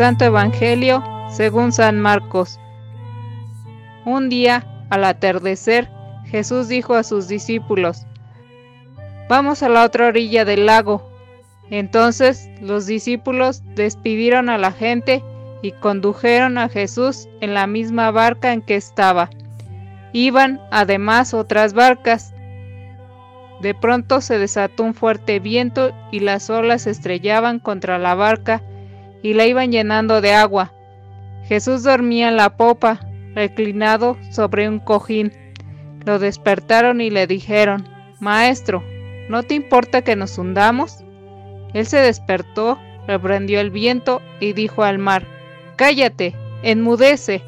Santo Evangelio según San Marcos. Un día, al atardecer, Jesús dijo a sus discípulos, Vamos a la otra orilla del lago. Entonces los discípulos despidieron a la gente y condujeron a Jesús en la misma barca en que estaba. Iban además otras barcas. De pronto se desató un fuerte viento y las olas estrellaban contra la barca y la iban llenando de agua. Jesús dormía en la popa, reclinado sobre un cojín. Lo despertaron y le dijeron, Maestro, ¿no te importa que nos hundamos? Él se despertó, reprendió el viento y dijo al mar, Cállate, enmudece.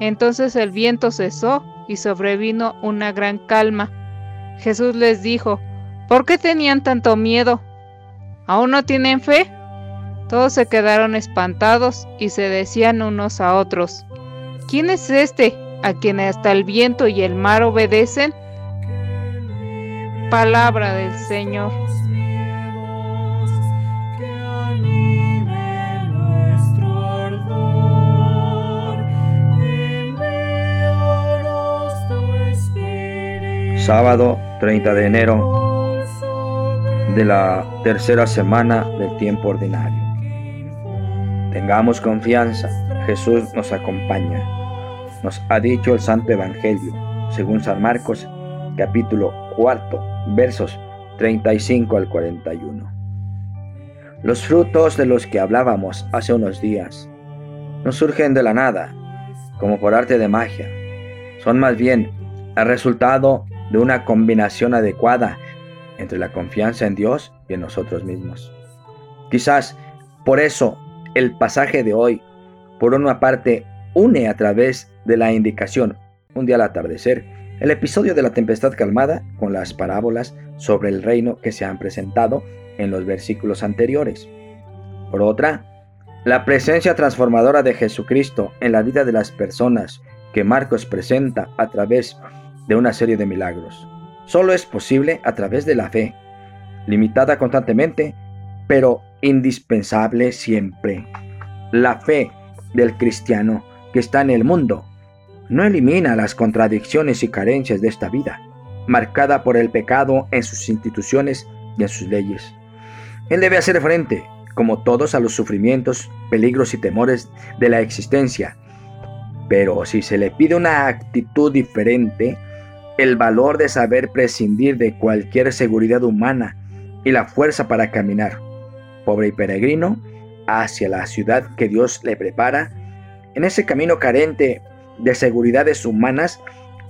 Entonces el viento cesó y sobrevino una gran calma. Jesús les dijo, ¿por qué tenían tanto miedo? ¿Aún no tienen fe? Todos se quedaron espantados y se decían unos a otros, ¿quién es este a quien hasta el viento y el mar obedecen? Palabra del Señor. Sábado 30 de enero de la tercera semana del tiempo ordinario. Tengamos confianza, Jesús nos acompaña. Nos ha dicho el Santo Evangelio, según San Marcos, capítulo cuarto, versos 35 al 41. Los frutos de los que hablábamos hace unos días no surgen de la nada, como por arte de magia. Son más bien el resultado de una combinación adecuada entre la confianza en Dios y en nosotros mismos. Quizás por eso el pasaje de hoy, por una parte, une a través de la indicación, un día al atardecer, el episodio de la tempestad calmada con las parábolas sobre el reino que se han presentado en los versículos anteriores. Por otra, la presencia transformadora de Jesucristo en la vida de las personas que Marcos presenta a través de una serie de milagros. Solo es posible a través de la fe, limitada constantemente, pero indispensable siempre. La fe del cristiano que está en el mundo no elimina las contradicciones y carencias de esta vida, marcada por el pecado en sus instituciones y en sus leyes. Él debe hacer frente, como todos, a los sufrimientos, peligros y temores de la existencia. Pero si se le pide una actitud diferente, el valor de saber prescindir de cualquier seguridad humana y la fuerza para caminar, pobre y peregrino, hacia la ciudad que Dios le prepara. En ese camino carente de seguridades humanas,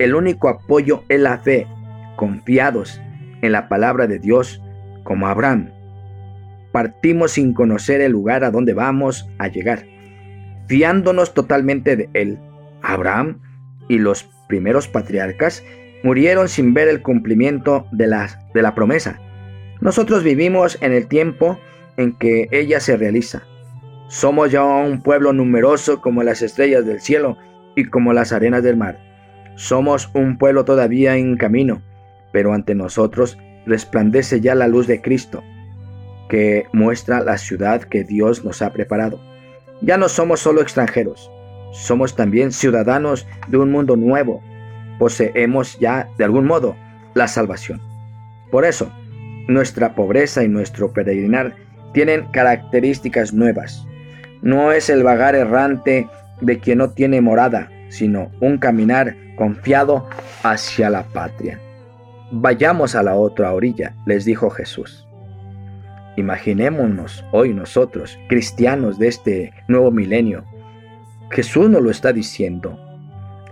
el único apoyo es la fe, confiados en la palabra de Dios como Abraham. Partimos sin conocer el lugar a donde vamos a llegar, fiándonos totalmente de Él. Abraham y los primeros patriarcas murieron sin ver el cumplimiento de la, de la promesa. Nosotros vivimos en el tiempo en que ella se realiza. Somos ya un pueblo numeroso como las estrellas del cielo y como las arenas del mar. Somos un pueblo todavía en camino, pero ante nosotros resplandece ya la luz de Cristo, que muestra la ciudad que Dios nos ha preparado. Ya no somos solo extranjeros, somos también ciudadanos de un mundo nuevo, poseemos ya de algún modo la salvación. Por eso, nuestra pobreza y nuestro peregrinar tienen características nuevas. No es el vagar errante de quien no tiene morada, sino un caminar confiado hacia la patria. Vayamos a la otra orilla, les dijo Jesús. Imaginémonos hoy nosotros, cristianos de este nuevo milenio. Jesús nos lo está diciendo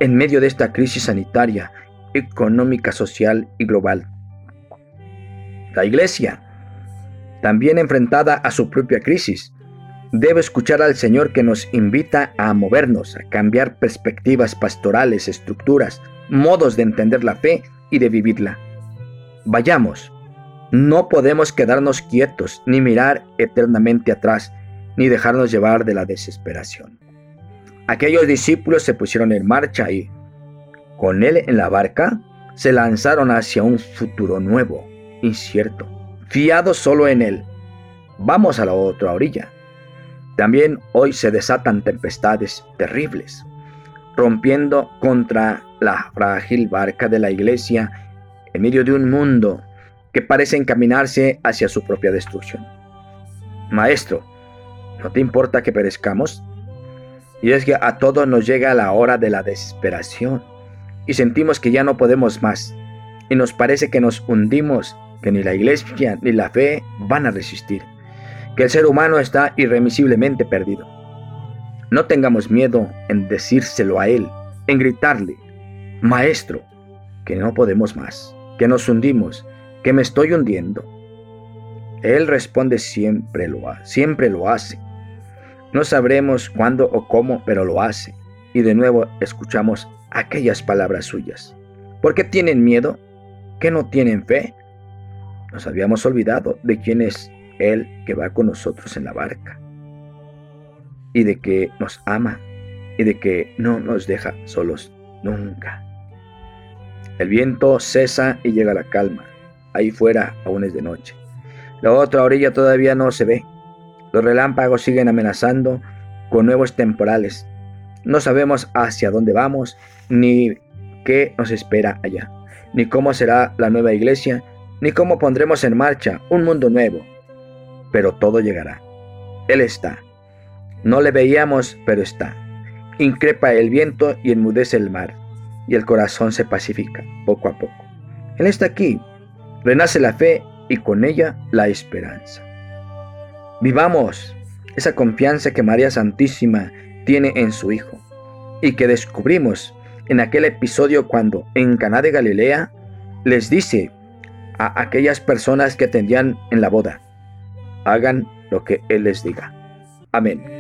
en medio de esta crisis sanitaria, económica, social y global. La Iglesia, también enfrentada a su propia crisis, debe escuchar al Señor que nos invita a movernos, a cambiar perspectivas pastorales, estructuras, modos de entender la fe y de vivirla. Vayamos, no podemos quedarnos quietos ni mirar eternamente atrás, ni dejarnos llevar de la desesperación. Aquellos discípulos se pusieron en marcha y, con él en la barca, se lanzaron hacia un futuro nuevo, incierto, fiados solo en él. Vamos a la otra orilla. También hoy se desatan tempestades terribles, rompiendo contra la frágil barca de la iglesia en medio de un mundo que parece encaminarse hacia su propia destrucción. Maestro, ¿no te importa que perezcamos? Y es que a todos nos llega la hora de la desesperación y sentimos que ya no podemos más y nos parece que nos hundimos, que ni la iglesia ni la fe van a resistir, que el ser humano está irremisiblemente perdido. No tengamos miedo en decírselo a Él, en gritarle, Maestro, que no podemos más, que nos hundimos, que me estoy hundiendo. Él responde siempre lo, siempre lo hace. No sabremos cuándo o cómo, pero lo hace. Y de nuevo escuchamos aquellas palabras suyas. ¿Por qué tienen miedo? ¿Que no tienen fe? Nos habíamos olvidado de quién es Él que va con nosotros en la barca. Y de que nos ama y de que no nos deja solos nunca. El viento cesa y llega la calma. Ahí fuera aún es de noche. La otra orilla todavía no se ve. Los relámpagos siguen amenazando con nuevos temporales. No sabemos hacia dónde vamos, ni qué nos espera allá, ni cómo será la nueva iglesia, ni cómo pondremos en marcha un mundo nuevo. Pero todo llegará. Él está. No le veíamos, pero está. Increpa el viento y enmudece el mar, y el corazón se pacifica poco a poco. Él está aquí. Renace la fe y con ella la esperanza. Vivamos esa confianza que María Santísima tiene en su Hijo y que descubrimos en aquel episodio cuando en Caná de Galilea les dice a aquellas personas que atendían en la boda, hagan lo que Él les diga. Amén.